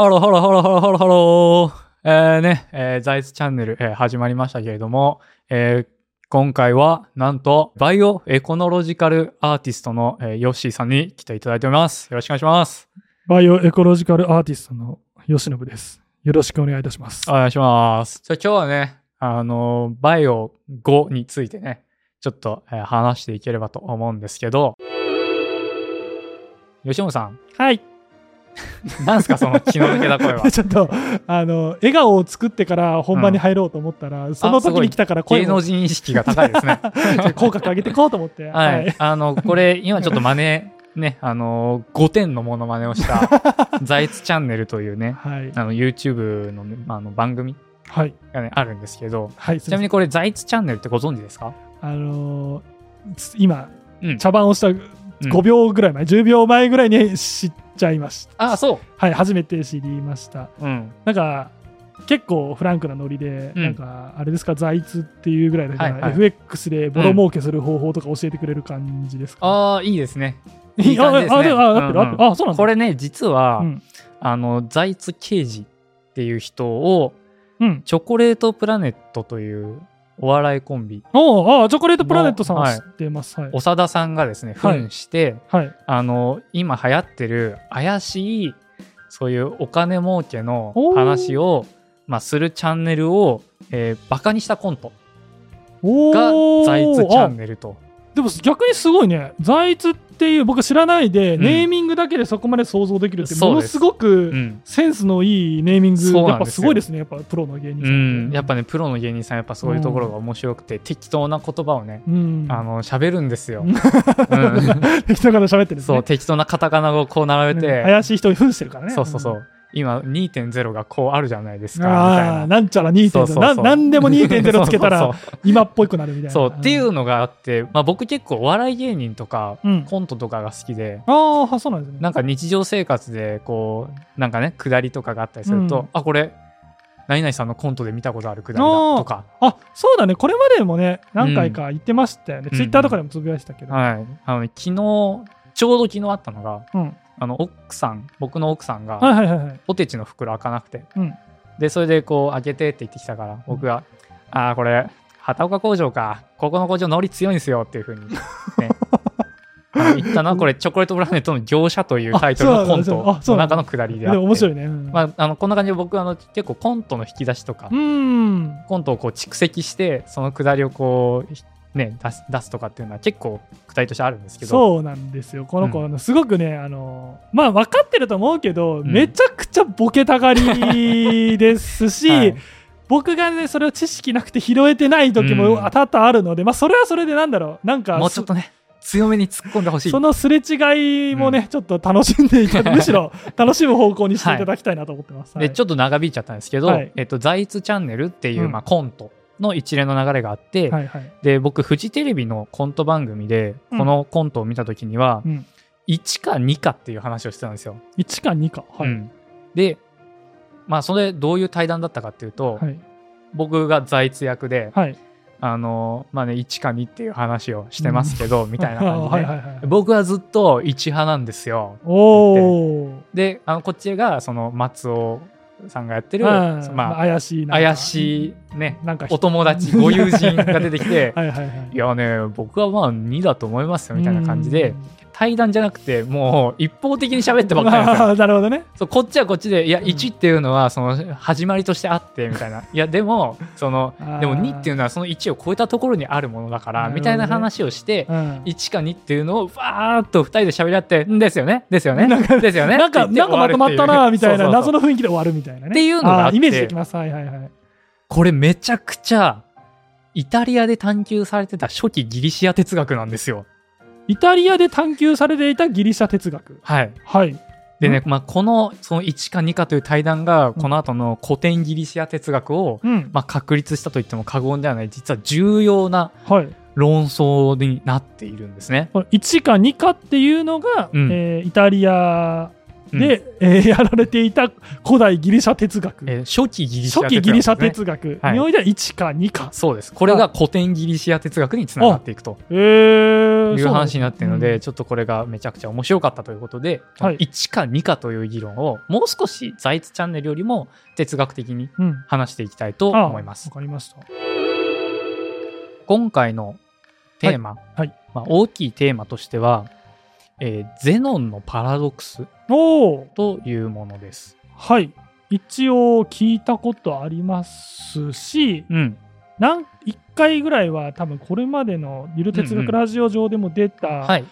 ハローハローハローハローハローハロー。えー、ね、えー、ザイツチャンネル、えー始まりましたけれども、えー今回は、なんと、バイオエコノロジカルアーティストの、えーヨッシーさんに来ていただいております。よろしくお願いします。バイオエコロジカルアーティストの吉信です。よろしくお願いいたします。お願いします。じゃあ今日はね、あの、バイオ5についてね、ちょっと、えー話していければと思うんですけど、吉本さん、はい。なんすかその気の抜けた声は。ちょっと、あの、笑顔を作ってから本番に入ろうと思ったら、その時に来たから声芸能も人意識が高いですね。口角上げていこうと思って。はい。。あの、これ、今ちょっと真似、ね、あの、5点のモノマネをした、ザイツチャンネルというね、はい。あの、YouTube の,、ね、あの番組はい。がね、あるんですけど、はい。ちなみにこれ、ザイツチャンネルってご存知ですか？あのーつ今、うん茶番をした5秒ぐらい前、10秒前ぐらいに知っちゃいました。あ、そはい。初めて知りました。う。うん。なんか、結構フランクなノリで、うんなんか、あれですか、財津っていうぐらいだから、はいはい FX でボロ儲けする方法とか教えてくれる感じですか、ああ、いいですね。いいい感じですねあそうなんだ。これね、実は、うん。あの、ザイツ刑事っていう人を、うん。チョコレートプラネットというお笑いコンビ、おあチョコレートプラネットさんははい知ってます。はい。長田さんがですね、はい扮して、はい。あの、今流行ってる怪しい、そういうお金儲けの話を、まあ、するチャンネルを、えーバカにしたコントおがーザイツチャンあネルと。でも逆にすごいね。財津っていう、僕知らないで、うんネーミングだけでそこまで想像できるって、ものすごくうん。センスのいいネーミング、やっぱそうなんですごいですね。やっぱプロの芸人さんやっぱね、プロの芸人さん、やっぱそういうところが面白くて、適当な言葉をね、うん。あの、喋るんですよ。うんうん、適当なこと喋ってるんですね。そう、適当なカタカナをこう並べうんて、怪しい人に扮してるからね。そうそうそう。今、2.0がこうあるじゃないですか、みああたいな。なんちゃら2.0そうそうそう。ななんでも2.0 つけたら今っぽくなるみたいな。そう、っていうのがあって、まあ僕結構お笑い芸人とか、うん。コントとかが好きで、ああそうなんですね。なんか日常生活でこうなんかね下りとかがあったりすると、うん。あこれ何々さんのコントで見たことある下りだとか、あそうだね。これまでもね何回か言ってましたよね、うんツイッターとかでもつぶやいてたけど、はい。あのね昨日ちょうど昨日あったのがうん、あの奥さん僕の奥さんがポテチの袋開かなくて、うん。でそれでこう開けてって言ってきたから僕が「ああこれ畑岡工場か。ここの工場海苔強いんですよ」っていうふうに、ね、言ったのはこれ「チョコレートプラネットの業者」というタイトルのコントの中の下りであって。面白いね、うん。まあ、あのこんな感じで僕あの結構コントの引き出しとか、うん。コントをこう蓄積してそのくだりをこうひね出す出すとかっていうのは結構くだりとしてあるんですけど。そうなんですよ。この子、あのすごくねあのまあ分かってると思うけど、ん。めちゃくちゃボケたがりですし、はい。僕がねそれを知識なくて拾えてない時もうん。多々あるので、まあそれはそれでなんだろう。なんかもうちょっとね強めに突っ込んでほしい。そのすれ違いもね、ちょっと楽しんでいただ むしろ楽しむ方向にしていただきたいなと思ってます。でちょっと長引いちゃったんですけど「はい。えっと、ザイツチャンネル」っていう、うん。まあ、コントの一連の流れがあって、はいはい。で僕フジテレビのコント番組でうんこのコントを見た時には、うん、1か2かっていう話をしてたんですよ。1か2か。はい。うんでまあそれどういう対談だったかっていうと、はい。僕がザイツ役で、はい。あのまあね1か2っていう話をしてますけど、みたいな感じで、はい。僕はずっと1派なんですよ。であのこっちがその松尾さんがやってる、うんまあ、怪しいな。怪しいねなんかお友達 ご友人が出てきてはい。いやね僕はまあ2だと思いますよみたいな感じで対談じゃなくてもう一方的に喋ってばっかり。なるほどね。そうこっちはこっちでいやうん。1っていうのはその始まりとしてあってみたいな。いやでもそのでも2っていうのはその1を超えたところにあるものだからね。みたいな話をしてうん。1か2っていうのをバーっと2人で喋り合ってんですよね？ですよね？ですよね？なんか、なんかまとまったな、みたいな謎のの雰囲気で終わるみたいなね。っていうのがイメージできます。はいはいはい。これめちゃくちゃイタリアで探求されてた初期ギリシア哲学なんですよイタリアで探求されていたギリシャ哲学。はいはい。でね、まあ、このその1か2かという対談がこの後の古典ギリシア哲学を、うん。まあ、確立したと言っても過言ではない実は重要なはい。論争になっているんですね。この1か2かっていうのが、うんえーイタリアで、えーやられていた古代ギリシャ哲学、えー初期ギリシャ初期ギリシャ哲哲学。はい。においては1か2か。そうです。これが古典ギリシア哲学につながっていくと。えー、いう話になっているので、うんちょっとこれがめちゃくちゃ面白かったということで、はい。1か2かという議論をもう少し財津チャンネルよりも哲学的にうん。話していきたいとあ思います。わ。かりました。今回のテーマ、はい。まあ、大きいテーマとしては、えーゼノンのパラドックスというものです。はい。一応聞いたことありますし、うん、なん1回ぐらいは多分これまでのゆる哲うんうん学ラジオ上でも出はたい、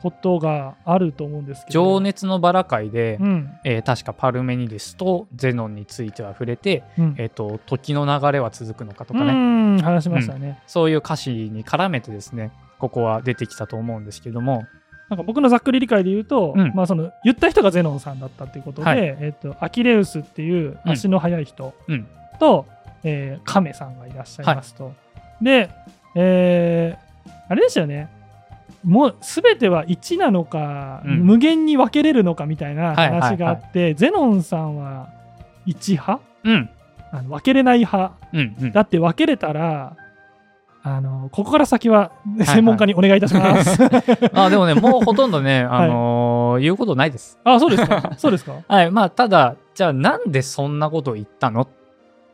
ことがあると思うんですけど、情熱のバラ会で、うん。えー確かパルメニデスとゼノンについては触れて、うん。えー、と時の流れは続くのかとかうね、ん話しましたね、そういう歌詞に絡めてですねここは出てきたと思うんですけども、なんか僕のざっくり理解で言うと、うん。まあ、その言った人がゼノンさんだったということで、はい。えっとアキレウスっていう足の速い人うん。と、えーカメさんがいらっしゃいますと。で、えーあれですよね。もう全ては1なのか、うん。無限に分けれるのかみたいなはいはいはい。話があって、ゼノンさんは1派？うん。あの分けれない派うんうん。だって分けれたらあのここから先ははい専門家にお願いいたします。あでもねもうほとんどね、あのー言うことないです。あ、そうですか？そうですか？はいまあただじゃあなんでそんなことを言ったの、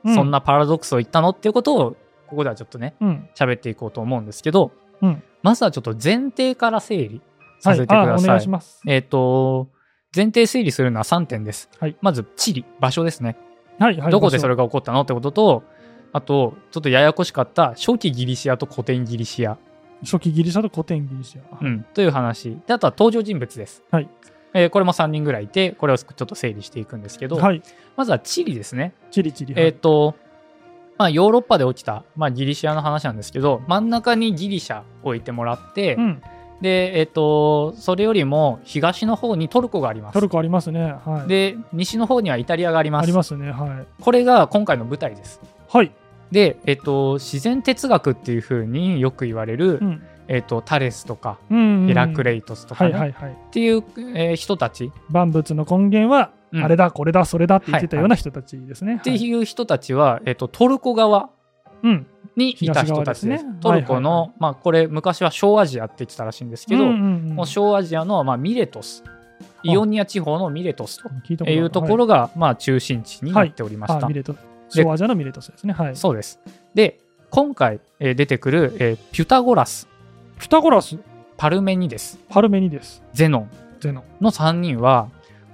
うそん。なパラドックスを言ったのっていうことをここではちょっとねうん。喋っていこうと思うんですけど、うんまずはちょっと前提から整理さはい。せてください。あ、お願いします。えっ、と、前提整理するのは3点です。はいまず、地理、場所ですね。はい。はい。どこでそれがが起こったのってことと、あと、ちょっとややこしかった初期ギリシアと古典ギリシア、初期ギリシャと古典ギリシャ。うん、という話。で、あとは登場人物です。はいえーこれも3人ぐらいいて、これをちょっと整理していくんですけど、はい。まずは地理ですね。チリチリ。えっ、と、まあ、ヨーロッパで起きた、まあ、ギリシアの話なんですけど、真ん中にギリシャ置いてもらって、うん。で、えっ、と、それよりも東の方にトルコがありますト。ルコありますね。はい。で、西の方にはイタリアがあります。ありますね。はい。これが今回の舞台です。はい。で、えっ、と、自然哲学っていうふうによく言われる、うん。えっ、と、タレスとか、うん。ヘラクレイイトスとか。っていう、えー人たち万物の根源は、うんあれだ、これだ、それだって言ってたような人たちですね。ってう。いう人たちは、えっ、と、トルコ側うん。にいた人たちです。トルコの、はいはいまあ、これ、昔は小アジアって言ってたらしいんですけど、うんうんうんもう小アジアの、まあ、ミレトス、イオニア地方のミレトスと聞いうところが、まあ、中心地になっておりました。あミレト。小アジアのミレトスですね。はい。そうです。で、今回、えー出てくる、えーピュタゴラス、ピュタゴラス、パルメニデス、パルメニデス、ゼノンゼノ。の3人は、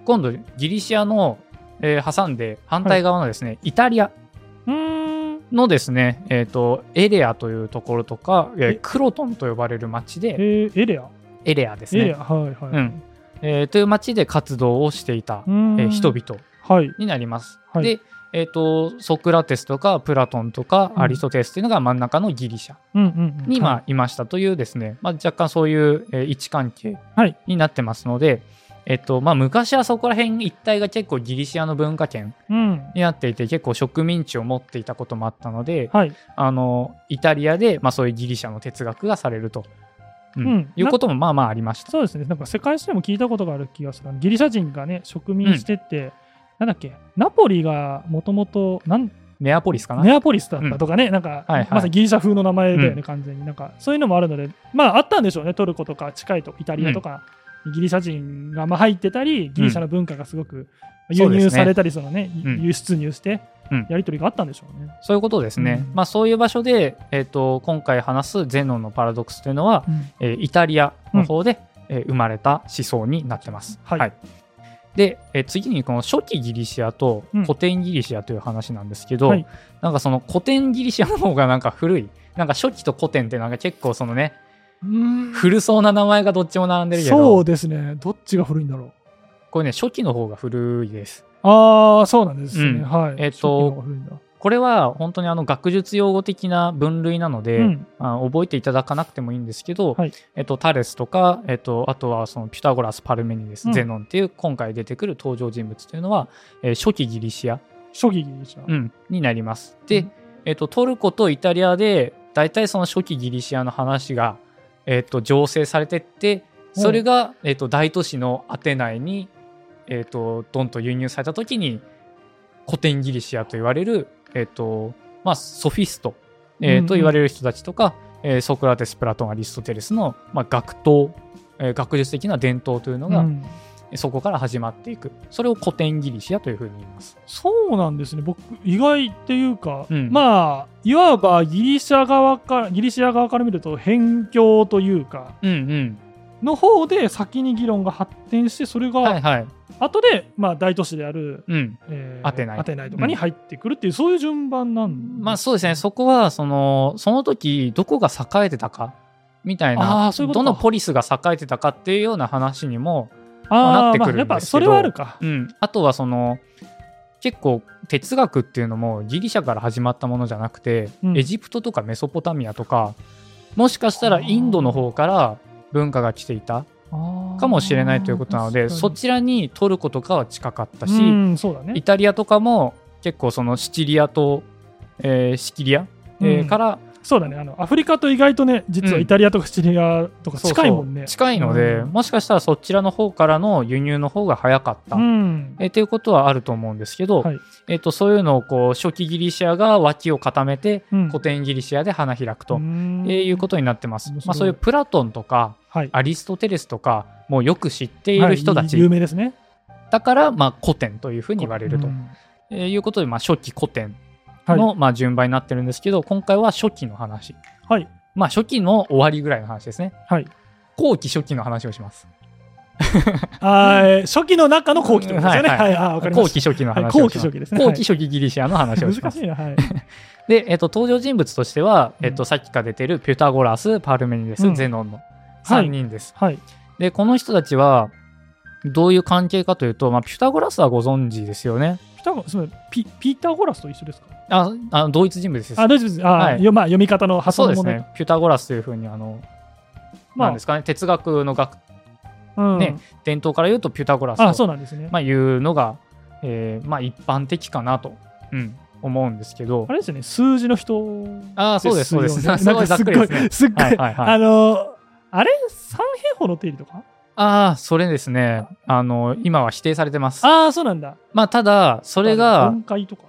今度ギリシアの、えー挟んで反対側のですね、イタリア。のですね、えー、とエレアというところとか、えーえ？クロトンと呼ばれる町えで、ー、エレア？エレアですね。はいはい。うんえーという町で活動をしていた、えー人々はい。になります。はいで、えー、とソクラテスとかプラトンとかうんアリストテレスというのが真ん中のギリシャうんうんうん。に、まいいましたというですね、まあ、若干そういう、えー位置関係はいになってますので、えっとまあ、昔はそこら辺一帯が結構ギリシアの文化圏うん。になっていて結構植民地を持っていたこともあったので、はい。あのイタリアで、まあ、そういうギリシャの哲学がされると、うんうんいうこともまあまあありました。そうですね。なんか世界史でも聞いたことがある気がする。ギリシャ人がね、植民してって、なんだっけ、ナポリがもともと、なん？ネアポリスかな、ネアポリスだったとかね、なんか、はいはい。まさにギリシャ風の名前だよね、うん。完全に。なんか、そういうのもあるので、まあ、あったんでしょうね、トルコとか近いと、イタリアとか、ギリシャ人がまあ入ってたり、ギリシャの文化がすごく輸入されたり、そのね、うん。輸出入してうん、やり取りがあったんでしょうね。そういうことですね。うん。まあ、そういう場所で、えっと今回話すゼノンのパラドックスというのは、うん。えーイタリアの方で、えー生まれた思想になってます。はいで、えー次にこの初期ギリシアとうん古典ギリシアという話なんですけど、はいなんかその古典ギリシアの方がなんか古いなんか初期と古典ってなんか結構そのね古そうな名前がどっちも並んでるけそどうですね。どっちが古いんだろう。これね初期の方が古いです。ああ、そうなんですね。うんはい。えっとこれは本当にあの学術用語的な分類なので、うん。あ覚えていただかなくてもいいんですけど、はい。えっと、タレスとか、えっと、あとはそのピュタゴラス、パルメニデス、うん。ゼノンっていう今回出てくる登場人物というのは、えー初期ギリシア、初期ギリシャ。うんになります。で、うん。えっと、トルコとイタリアで大体その初期ギリシアの話が、えっと、醸成されてってそれが、えっと、大都市のアテナイに、えー、とドンと輸入された時に古典ギリシアと言われる、えーとまあ、ソフィスト、えーうんうん。と言われる人たちとか、えーソクラテスプラトンアリストテレスの、まあ、学統、えー学術的な伝統というのが、うん。そこから始まっていく。それを古典ギリシアというふうに言います。そうなんですね。僕意外っていうか、うん。まあいわばギリシャ側からギリシア側から見ると辺境というかうんうんの方で先に議論が発展してそれがはいはい。後で、まあ、大都市である、うん。えーアテナイ。アテナイとかに入ってくるっていう、そういう順番なんまあそうですね、そこはそのその時どこが栄えてたかみたいあなーそういうことか。どのポリスが栄えてたかっていうような話にも、あーなってくるんですけど。まあ、やっぱそれはあるか。うん、あとはその結構哲学っていうのもギリシャから始まったものじゃなくて、うん。エジプトとかメソポタミアとかもしかしたらインドの方から文化が来ていたかもしれないということなのでそちらにトルコとかは近かったし、ね。イ。タリアとかも結構そのシチリアと、えーシキリア、えーうん。からそうだね。あのアフリカと意外とね、実はイタリアとかシチリアとかそうそう近いもんね。近いので、うん。もしかしたらそちらの方からの輸入の方が早かった、うん。えーっていうことはあると思うんですけど、はい。えー、とそういうのをこう初期ギリシアが脇を固めてうん。古典ギリシアで花開くと、うん。えーいうことになってます。まあ、そういうプラトンとかはい。アリストテレスとかもうよく知っている人たち、はい有名ですね。だからまあ古典というふうに言われると、うんえーいうことでまあ初期古典はい。のまあ順番になってるんですけど、今回は初期の話。はい。まあ初期の終わりぐらいの話ですね。はい。後期初期の話をします。あ初期の中の後期ってことですよね。ははいい。あーわかりま後し期初期の話。後期初期ですね。後期初期ギリシアの話はいをします。難しいな。はい。で、えっと、登場人物としては、えっと、うんさっきから出てるピュタゴラス、パルメニデス、うんゼノンのはい3人です。はい。で、この人たちは、どういう関係かというと、まあ、ピュタゴラスはご存知ですよね。ピタゴすみませんピピーターゴラスと一緒ですか？あ、あの同一人物です。あ、大丈夫です。あ、はいよまあ、読み方の発そう音の問題。ですね。ピュタゴラスというふうに、あの、まあなんですかね、哲学の学うんね伝統から言うとピュタゴラスあ、そと、うなんですね。まあ、いうのが、えーまあ、一般的かなと、うん、思うんですけどあ、れですよね、数字の人ああ、そうです、そうです。すごいざっくりですね。、すっごい、はいはいはいあの、あれ三平方の定理とか？ああ、それですね。あの、今は否定されてます。ああ、そうなんだ。まあ、ただ、それが、音階とか。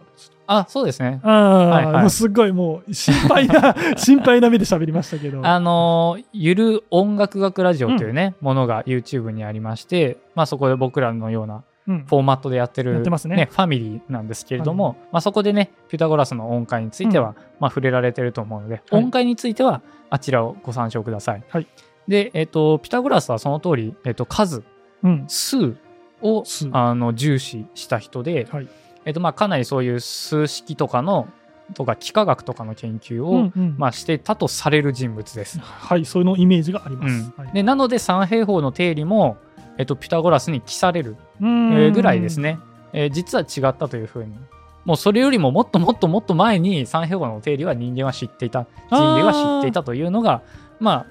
あ、そうですね。ああ、はいはいもうすっごいもう心配な、心配な目で喋りましたけど。あの、ゆる音楽学ラジオというね、ものが YouTube にありまして、まあ、そこで僕らのようなうんフォーマットでやってる、やってますねファミリーなんですけれども、まあ、そこでね、ピュタゴラスの音階については、うんまあ、触れられてると思うので、はい音階については、あちらをご参照ください。はいで、えっ、と、ピュタゴラスはその通り、えっ、と、数、うん。数を数あの重視した人で、はい。えっとまあ、かなりそういう数式とかのとか幾何学とかの研究を、うんうんまあ、してたとされる人物です。はい、そのイメージがあります。うんはいでなので三平方の定理も、えっと、ピュタゴラスに記される、えーぐらいです。ね、えー実は違ったというふうにもうそれよりももっともっともっと前に三平方の定理は人間は知っていた人類は知っていたというのがまあ、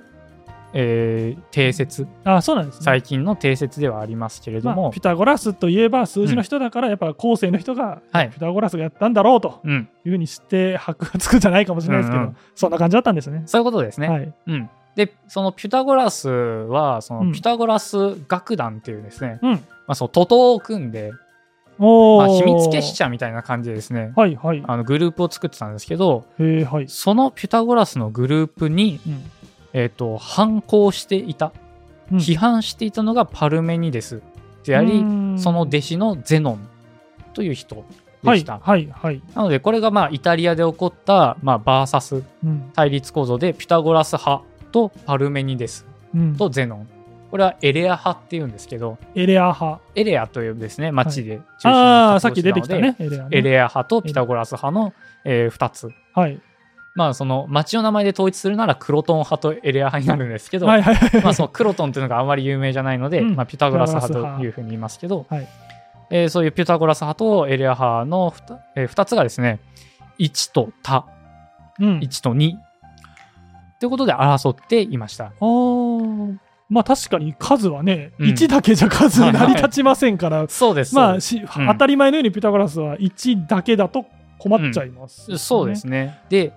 えー定説あ、そうなんですね。最近の定説ではありますけれども、まあ、ピタゴラスといえば数字の人だから、やっぱ後世の人がはいピタゴラスがやったんだろうとうん、いうふうに知って箔がつくんじゃないかもしれないですけど、うんうんそんな感じだったんですね。そういうことですね。はい。うん、でそのピュタゴラスはそうんのピュタゴラス楽団っていうですね、うん。まあ、その徒党を組んで、まあ、秘密結社みたいな感じでですねはいはい。あのグループを作ってたんですけどはい。そのピュタゴラスのグループに、うんえー、と反抗していた、うん批判していたのがパルメニデスであり、うんその弟子のゼノンという人はいでした。はいはい。なのでこれがまあイタリアで起こった、まあ、バーサスうん対立構造でピュタゴラス派とパルメニデスうんとゼノンこれはエレア派っていうんですけどエレア派。エレアというですね町で中心にああ、さっき出てきしたね。エレアね。エレア派とピタゴラス派の、え2つはい。まあその町の名前で統一するならクロトン派とエレア派になるんですけど、はいはいはい。まあそのクロトンっていうのがあんまり有名じゃないので、うん。まあ、ピタゴラス派ピタゴラス派というふうに言いますけど、はい。えーそういうピュタゴラス派とエレア派の 2,、え2つがですね1と他うん。1と2ということで争っていました。まあ確かに数はね、うん。1だけじゃ数成り立ちませんから、そうですまあそうです。し当たり前のようにピタゴラスは1だけだと困っちゃいます、そうですね。で、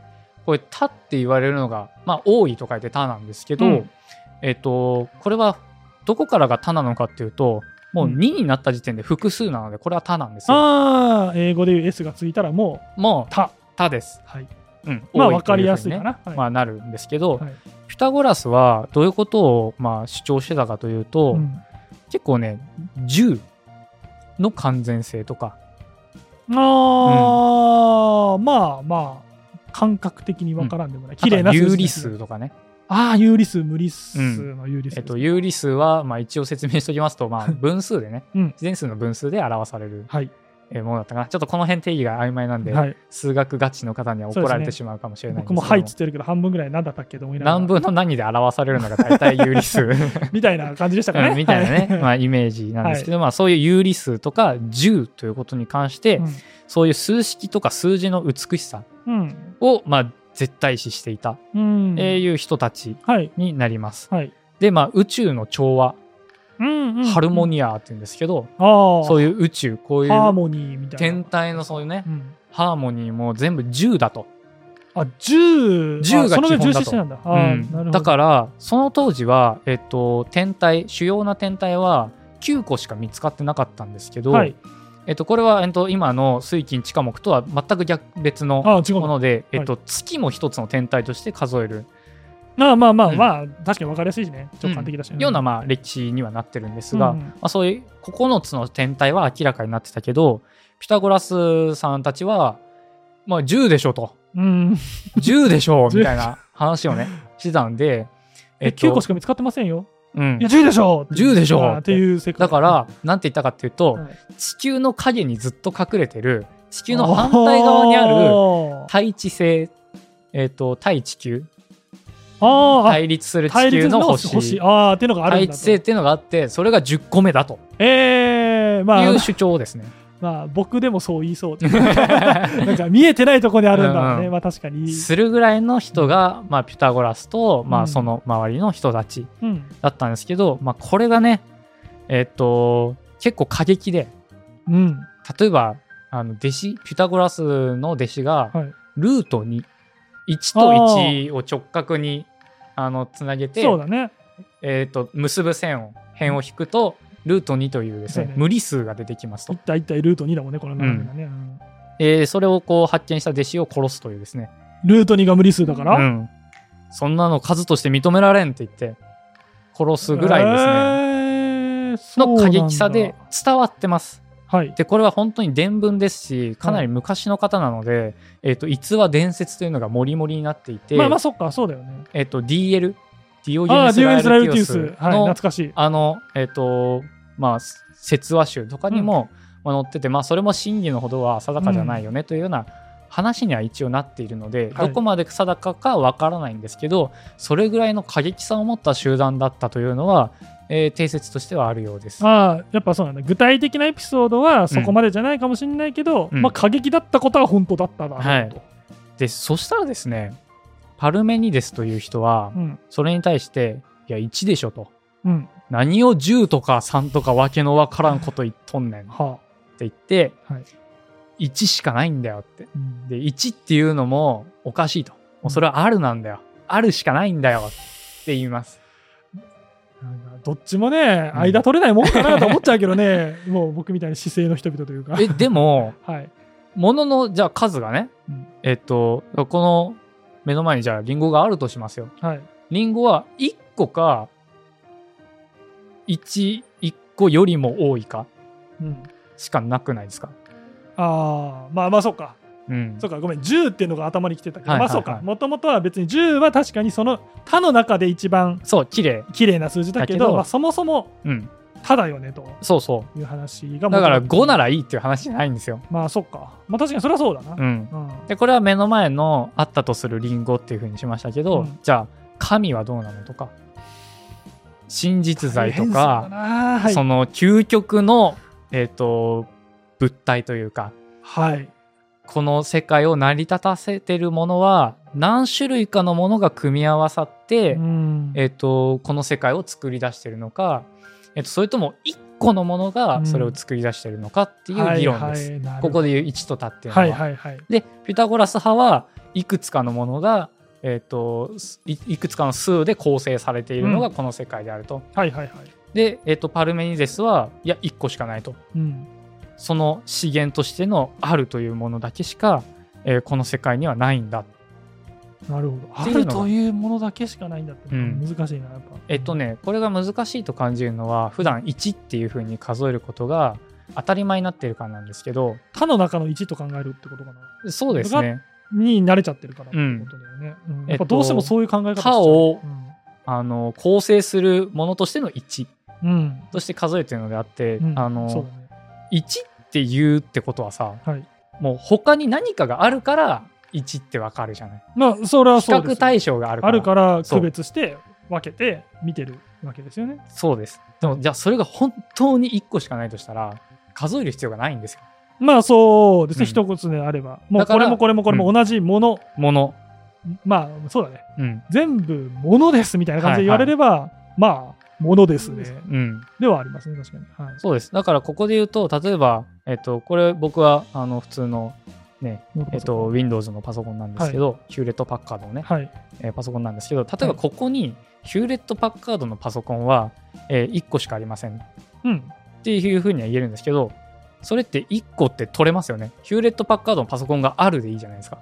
これ、他って言われるのが、まあ、多いと書いて他なんですけど、うんえっ、と、これは、どこからが他なのかっていうと、もううん2になった時点で複数なのでこれは他なんですよ。ああ、英語で言う S がついたらもう、もうた。他です。はい。うん、まあ、多いわかりやすいかな。はいまあ、なるんですけど、はいピタゴラスはどういうことをまあ主張してたかというと、うん結構ね10の完全性とかああ、まあまあ、感覚的にわからんでもない。綺麗な有理数とかね、ああ、有理数、無理数の有理数。ですね、えっと、有理数はまあ一応説明しておきますと、まあ、分数でね、うん。自然数の分数で表される。はい。えーものだったかなちょっとこの辺定義が曖昧なんで、はい。数学ガチの方には怒られてしまうかもしれないんですけど僕もはいっつってるけど、半分ぐらい何だったっけと思いながら。何分の何で表されるのが大体有理数 みたいな感じでしたかね。うんみたいなね、はいまあ、イメージなんですけど、まあ、そういう有理数とか10ということに関して、そういう数式とか数字の美しさうん。を、まあ、絶対視していた、うん。えーいう人たちはい。になります。はい。で、まあ、宇宙の調和、うんうん、ハルモニニアって言うんですけど。そういう宇宙こういうハーモニーみたいな。天体のそういうねうん。ハーモニーも全部10だと。あ、10。10が基本だとだ。からその当時は、えっと、天体主要な天体は9個しか見つかってなかったんですけど、はい。えっと、これは、えっと、今の水金地下木とは全く逆別の。もので、えっと、月も一つの天体として数えるああまあまあうんまあ、確かに分かりやすいしね。直感的だし。ような、まあ、歴史にはなってるんですが、うんうんまあ、そういう9つの天体は明らかになってたけどピタゴラスさんたちは、まあ、10でしょとうん。10でしょみたいな話をねしてたんで、え、9個しか見つかってませんよ。うんいや、10でしょ10でしょっていう世界。だから、なんて言ったかっていうと、はい地球の影にずっと隠れてる地球の反対側にあるる対地星、えっと対地球対立する地球の星星。ああ、っていうのがある対んだと。地星っていうのがあってそれが10個目だとええまあいう、主張ですね。まあ、僕でもそう言いそう。なんか見えてないところにあるんだろうね。うんうんまあ確かに。するぐらいの人が、まあ、ピタゴラスと、まあ、うんその周りの人たちうん。だったんですけど、まあ、これがねえっと結構過激でうん。例えばあの弟子ピタゴラスの弟子がはい。ルート21と1を直角にあのつなげて、そうだね。えっと結ぶ線を辺を引くとルート2というですねね。無理数が出てきますと。一、体一体ルート2だもんね、この斜めがね。うん。えーそれをこう発見した弟子を殺すというですね。ルート2が無理数だから？うん、そんなの数として認められんって言って殺すぐらいですね、えーの過激さで伝わってますはい。でこれは本当に伝聞ですしかなり昔の方なので、えっと逸話伝説というのがもりもりになっていて、まあまあ、そっか、そうだよね。えっと DL ディオゲネス・ララエルティウス。はい、懐かしい。あのえっとまあ説話集とかにも、まあ載っててまあそれも真偽のほどは定かじゃないよねというような話には一応なっているので、はいどこまで定かかわからないんですけどそれぐらいの過激さを持った集団だったというのは、えー定説としてはあるようです。ああ、やっぱそうなんだ。具体的なエピソードはそこまでじゃないかもしれないけど、うんまあ過激だったことは本当だっただろうと。はいでそしたらですねパルメニデスという人はうん。それに対していや1でしょとうん。何を10とか3とかわけのわからんこと言っとんねんっては言って、あ。はい。1しかないんだよって。うん。で1っていうのもおかしいと。もうそれはあるなんだよ。あるしかないんだよって言います。どっちもね、うん。間取れないもんかなと思っちゃうけどね、もう僕みたいな姿勢の人々というか。えでもはい。もののじゃあ数がね、うん。えっとこの目の前にじゃあリンゴがあるとしますよ。はい。リンゴは1個か11個よりも多いかうん。しかなくないですか？ああ、まあまあそうか。うん。そうか、ごめん、10っていうのが頭にきてたけど、はいはいはい。まあそうか、もともとは別に10は確かにその他の中で一番そう綺麗。綺麗な数字だけど、まあ、そもそもうん。他だよねと。そうそいう話がうだから5なら。らいいっていう話じゃないんですよ。まあそっか。まあ確かにそれはそうだな。うん。うん。でこれは目の前のあったとするリンゴっていうふうにしましたけど、うん。じゃあ神はどうなのとか真実在とか、な。はい。その究極の、えー、と物体というかはい。この世界を成り立たせてるものは何種類かのものが組み合わさって、うんえー、とこの世界を作り出してるのか、えー、とそれとも1個のものがそれを作り出してるのかっていう議論です。はいはいなるほどここでいう1と多っていうのは。はいはいはい。でピタゴラス派はいくつかのものがえー、といいくつかの数で構成されているのがこの世界であると。はいはいはい。で、えー、とパルメニデスはいや1個しかないと。うん。その資源としてのあるというものだけしか、えーこの世界にはないんだ。なるほど。あるというものだけしかないんだって、うん難しいな、やっぱ。えっとねこれが難しいと感じるのは普段1っていうふうに数えることが当たり前になっているからなんですけど他の中の1と考えるってことかな。そうですねに慣れちゃってるからってことだよね。うんやっぱどうしてもそういう考え方しちゃう他をうんあの構成するものとしての1うん。として数えてるのであって、うんあのね。1って言うってことはさはい。もう他に何かがあるから1ってわかるじゃない。まあ、それは比そうですよ。較対象があるから。あるから区別して分けて見てるわけですよね。そうです。でもじゃあそれが本当に1個しかないとしたら数える必要がないんですよ。まあそうですね、うん。一つであれば。もうこれもこれもこれも同じもの、もの。まあそうだね。うん。全部ものですみたいな感じで言われれば、まあ、ものですね。うんではありますね、確かに。はい。そうですだからここで言うと例えばえっとこれ僕はあの普通のねえっと Windows のパソコンなんですけど、ヒューレット・パッカードのね、はい。えーパソコンなんですけど例えばここにヒューレット・パッカードのパソコンは、え1個しかありませんうん。っていうふうには言えるんですけどそれって1個って取れますよねヒューレット・パッカードのパソコンがあるでいいじゃないですか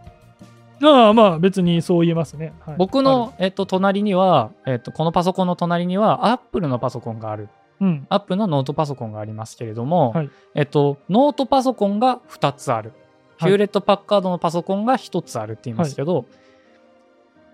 ああまあ別にそう言えますね。はい。僕の、えっと、隣には、えっと、このパソコンの隣には Apple のパソコンがある。うん。Apple のノートパソコンがありますけれども、はい。えっと、ノートパソコンが2つある。ヒはい。ューレット・パッカードのパソコンが1つあるって言いますけど、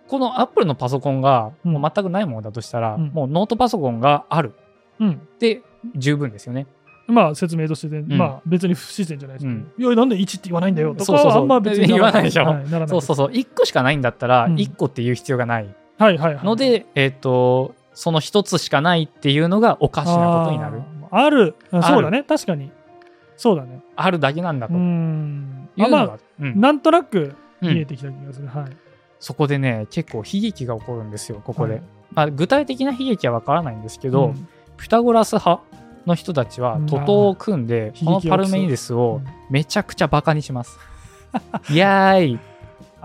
この Apple のパソコンがうん。もう全くないものだとしたら、うん。もうノートパソコンがある。うん。で十分ですよね。まあ説明としてね、ん。まあ別に不自然じゃないですか、うん。いや、なんで1って言わないんだよ。とかそうそう。そうはあんま別に言わないでしょ。はい、ならないそうそうそう。1個しかないんだったらうん。1個っていう必要がない。はいはいはい。ので、えっとその1つしかないっていうのがおかしなことになる。あーある。ある。そうだね、確かに。そうだね。あるだけなんだうといん。うのが、あまあ、うん。なんとなくうん。見えてきた気がする。はい。そこでね結構悲劇が起こるんですよここで、はい。まあ、具体的な悲劇はわからないんですけど、うん。ピタゴラス派の人たちはうん。徒党を組んでこのパルメニデスをうんめちゃくちゃバカにします。いやーい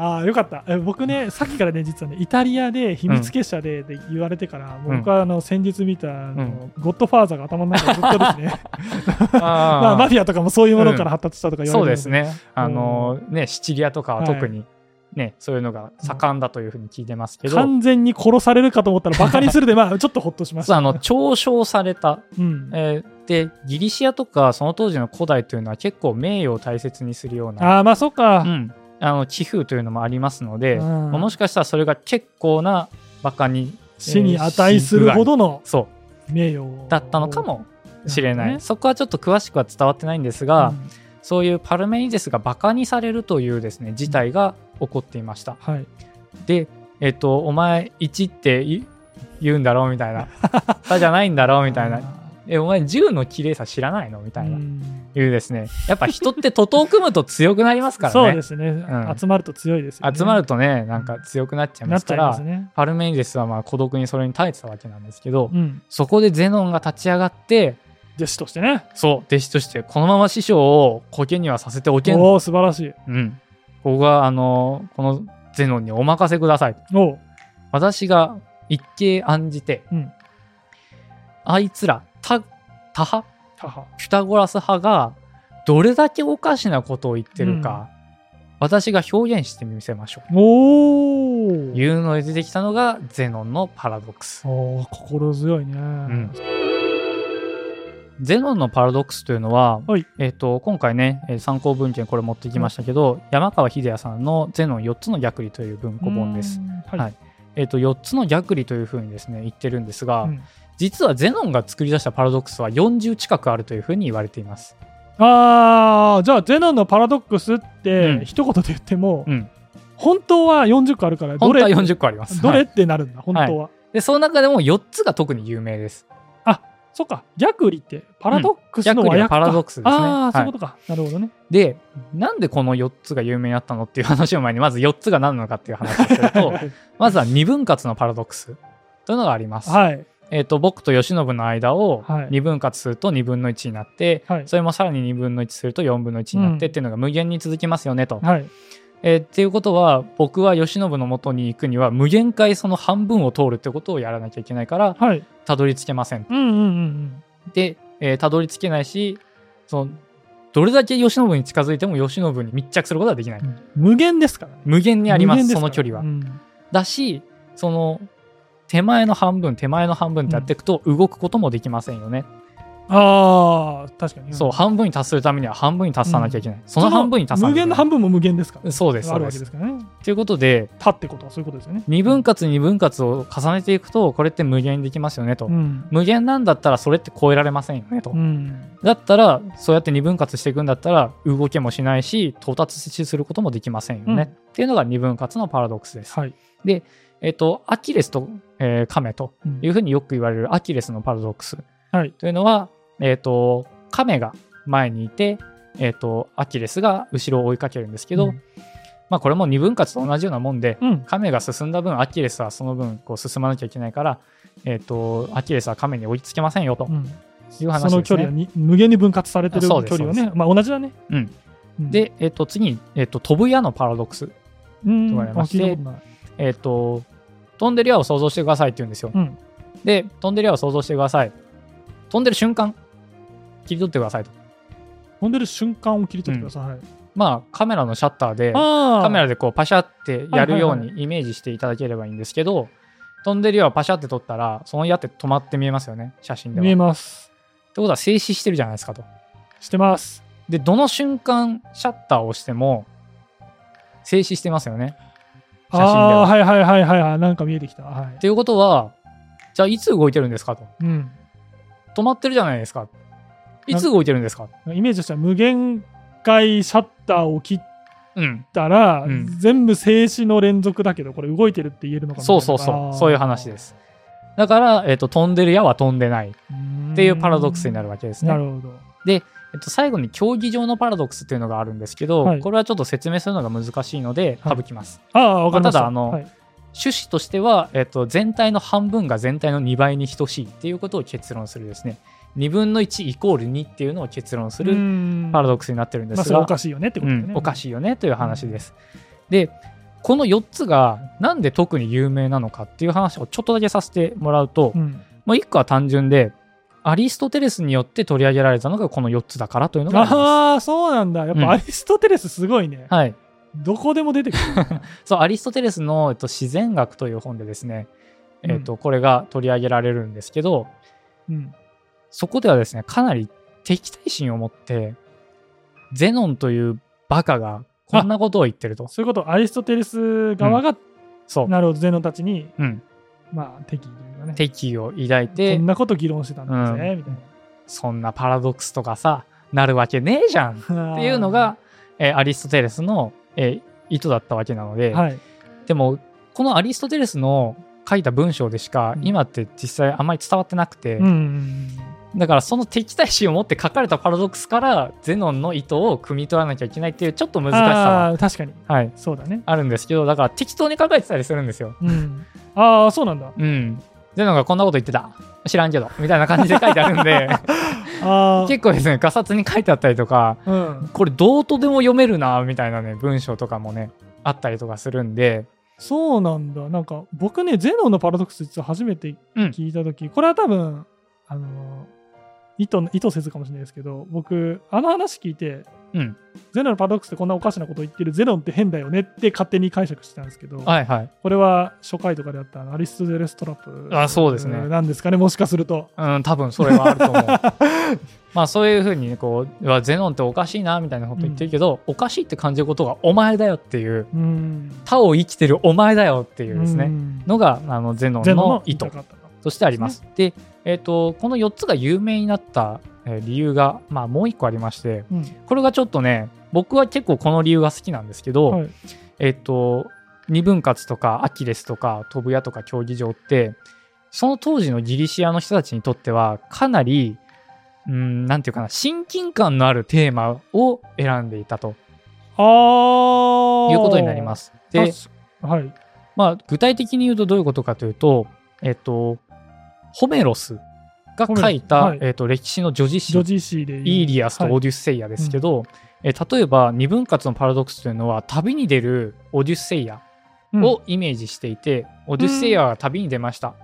ああ、よかった。え僕ね、さっきからね、実はね、イタリアで秘密結社でって言われてから、僕はあの先日見たあの、ゴッドファーザーが頭の中にずっとですね、まあ、マフィアとかもそういうものから発達したとか言われてるのそうですね。あのねシチリアとかは特にね、そういうのが盛んだというふうに聞いてますけど、完全に殺されるかと思ったらバカにするで、まあ、ちょっとほっとしました。そうあの嘲笑された、うん、えーでギリシアとかその当時の古代というのは結構名誉を大切にするような、ああ、まあ、そっか。うん、あの寄付というのもありますので、うん。もしかしたらそれが結構なバカに死に値するほどのそう。名誉だったのかもしれない、ね。そこはちょっと詳しくは伝わってないんですが、うんそういうパルメニデスがバカにされるというですね事態が起こっていましたはい。でえっ、とお前1って言言うんだろうみたいな「さじゃないんだろう」みたいなあ「えお前10の綺麗さ知らないの?」みたーいな、うんいうですねやっぱ人って徒党を組むと強くなりますからね そうですね、ん集まると強いですよね。集まるとねなんか強くなっちゃいますからね。パルメニデスはまあ孤独にそれに耐えてたわけなんですけど、うん。そこでゼノンが立ち上がって弟子としてね。そう弟子としてこのまま師匠を苔にはさせておけんおお、素晴らしい。うん。ここが、あの、このゼノンにお任せください。おう。私が一計案じて、うん。あいつら、他、他派母。ピタゴラス派が、どれだけおかしなことを言ってるか、私が表現してみせましょおお。う。いうので出てきたのが、ゼノンのパラドックス。おー心強いね。んゼノンのパラドックスというのは、はいえっと今回ね、えー参考文献これ持ってきましたけど、山川秀也さんの「ゼノン4つの逆理」という文庫本です。うーん。ははいい。えっと4つの逆理というふうにですね言ってるんですが、うん実はゼノンが作り出したパラドックスは40近くあるというふうに言われています。ああ、じゃあ、ゼノンのパラドックスっうて、ん一言で言っても、うん、本当は40個あるから、どれ？本当は40個あります。どれっはいてなるんだ、本当は。でその中でも4つが特に有名です。そっか、逆理ってパラドックスの和訳か。パラドックスですね。ああ、そういうはいことか。なるほどね。でなんでこの4つが有名になったのっていう話を前にまず4つが何なのかっていう話をすると まずは二分割のパラドックスというのがあります。はい。えー、と僕と慶喜の間をはい2分割すると2分の1になって、はいそれもさらに2分の1すると4分の1になってうんっていうのが無限に続きますよねと。はい。えーっていうことは僕は慶喜のもとに行くには無限回その半分を通るってことをやらなきゃいけないからはい。たどり着けません。うんうんうんうん。で、えーたどり着けないしそのどれだけ慶喜に近づいても慶喜に密着することはできない。無限ですからね。無限にありますその距離は。うんだしその手前の半分手前の半分ってやっていくと動くこともできませんよね。ああ、確かに。そう半分に達するためには半分に達さなきゃいけない。その半分に達さな無きゃいけない。限の半分も無限ですか？ら。そうですあるわ。けですからね。ということで他ってことはそういうことですよね。二分割二分割を重ねていくとこれって無限にできますよねと。うん。無限なんだったらそれって超えられませんよねと。うん。だったらそうやって二分割していくんだったら動けもしないし到達することもできませんよね、うんっていうのが二分割のパラドックスです。はい。えっ、とアキレスと、えーカメとうんいうふうによく言われるアキレスのパラドックスはい。というのは、えっ、とカメが前にいて、えっ、とアキレスが後ろを追いかけるんですけど、うんまあこれも二分割と同じようなもんで、うん。カメが進んだ分アキレスはその分こう進まなきゃいけないから、えっ、とアキレスはカメに追いつけませんよとうんいう話ですね。その距離はに無限に分割されてる距離はね、まあ同じだね。うんうん、で、えっと次に、えっと飛ぶ矢のパラドックス。うん、と言われましてえっと飛んでる矢を想像してくださいって言うんですよ。うんで、飛んでる矢を想像してください。飛んでる瞬間、切り取ってくださいと。飛んでる瞬間を切り取ってください。まあ、カメラのシャッターで、カメラでこうパシャってやるようはいはいにイメージしていただければいいんですけど、飛んでる矢をパシャって撮ったら、その矢って止まって見えますよね、写真では。見えってます。ことは静止してるじゃないですかと。してます。で、どの瞬間シャッターを押しても、静止してますよね。写真でああ、は。はいはいはいはいはい。なんか見えてきた。はいっ。ていうことは、じゃあいつ動いてるんですかと。うん。止まってるじゃないですか。いつ動いてるんですか？イメージとしては無限回シャッターを切っうん。たら、うん全部静止の連続だけど、これ動いてるって言えるのかなそうそうそう。そういう話です。だから、えっ、と、飛んでる矢は飛んでないっっていうパラドックスになるわけですね。なるほど。えっと、最後に競技場のパラドックスっていうのがあるんですけど、はいこれはちょっと説明するのが難しいのではい省きます。ああ、わかりました。まあただあのはい趣旨としては、えっと、全体の半分が全体の2倍に等しいっていうことを結論するですね。2分の1イコール2っていうのを結論するパラドックスになってるんですが、おかしいよねってことね。うん、おかしいよねという話です。でこの4つがなんで特に有名なのかっていう話をちょっとだけさせてもらうと、うん。もう1個は単純でアリストテレスによって取り上げられたのがこの4つだからというのがありまああ、そうなんだ。やっうんぱアリストテレスすごいね。す。はい、どこでも出てくる。そうアリストテレスの、えっと、自然学という本でですね、えっと、これが取り上げられるんですけどうん。そこではですねかなり敵対心を持ってゼノンというバカがこんなことを言ってると。そういうこと、アリストテレス側が、そう、なるほど、ゼノンたちに、うん、まあ、敵意というかね。敵意を抱いてこんなこと議論してたんだぜ、みたいそんなパラドックスとかさなるわけねえじゃんっな。ていうのが、えーアリストテレスの、えー意図だったわけなので、はい。でもこのアリストテレスの書いた文章でしか、うん今って実際あんまり伝わってなくて、うんうんうん。だからその敵対心を持って書かれたパラドックスからゼノンの意図を汲み取らなきゃいけないっていうちょっと難しさは、確かに。はい、そうだね。あるんですけどだから適当に書かれてたりするんですよ。うん。ああ、そうなんだ。うん。ゼノンがこんなこと言ってた知らんけどみたいな感じで書いてあるんで ああ。結構ですねガサツに書いてあったりとかうん。これどうとでも読めるなみたいなね文章とかもねあったりとかするんでそうなんだ。なんか、僕ね、ゼノンのパラドックス実は初めてうん聞いたとき、これは多分、あの、意図、意図せずかもしれないですけど、僕、あの話聞いて、うん。ゼノンのパラドックスってこんなおかしなこと言ってるゼノンって変だよねって勝手に解釈してたんですけど、はいはい。これは初回とかであったアリストテレストラップ。あそうですね。なんですかね、もしかすると。うん多分それはあると思う。まあそういうふうにねこうゼノンっておかしいなみたいなこと言ってるけど、おかしいって感じることがお前だよっていううん。他を生きてるお前だよっていうですね、うん。のがあのゼノンのの意図と。してあります。で、えっとこの4つが有名になった、えー理由が、まあ、もう1個ありましてうんこれがちょっとね僕は結構この理由が好きなんですけど、はいえっと二分割とかアキレスとか飛ぶ矢とか競技場ってその当時のギリシアの人たちにとってはかなりうんなんていうかな親近感のあるテーマを選んでいたとああ。いうことになります。で、確はい。まあ、具体的に言うとどういうことかというと、えっと、ホメロスが書いた、はい、えーと、歴史の女児誌女児誌でイーリアスとオデュッセイヤですけど、はい、えー、例えば二分割のパラドックスというのは旅に出るオデュッセイヤをイメージしていて、うん、オデュッセイヤが旅に出ました、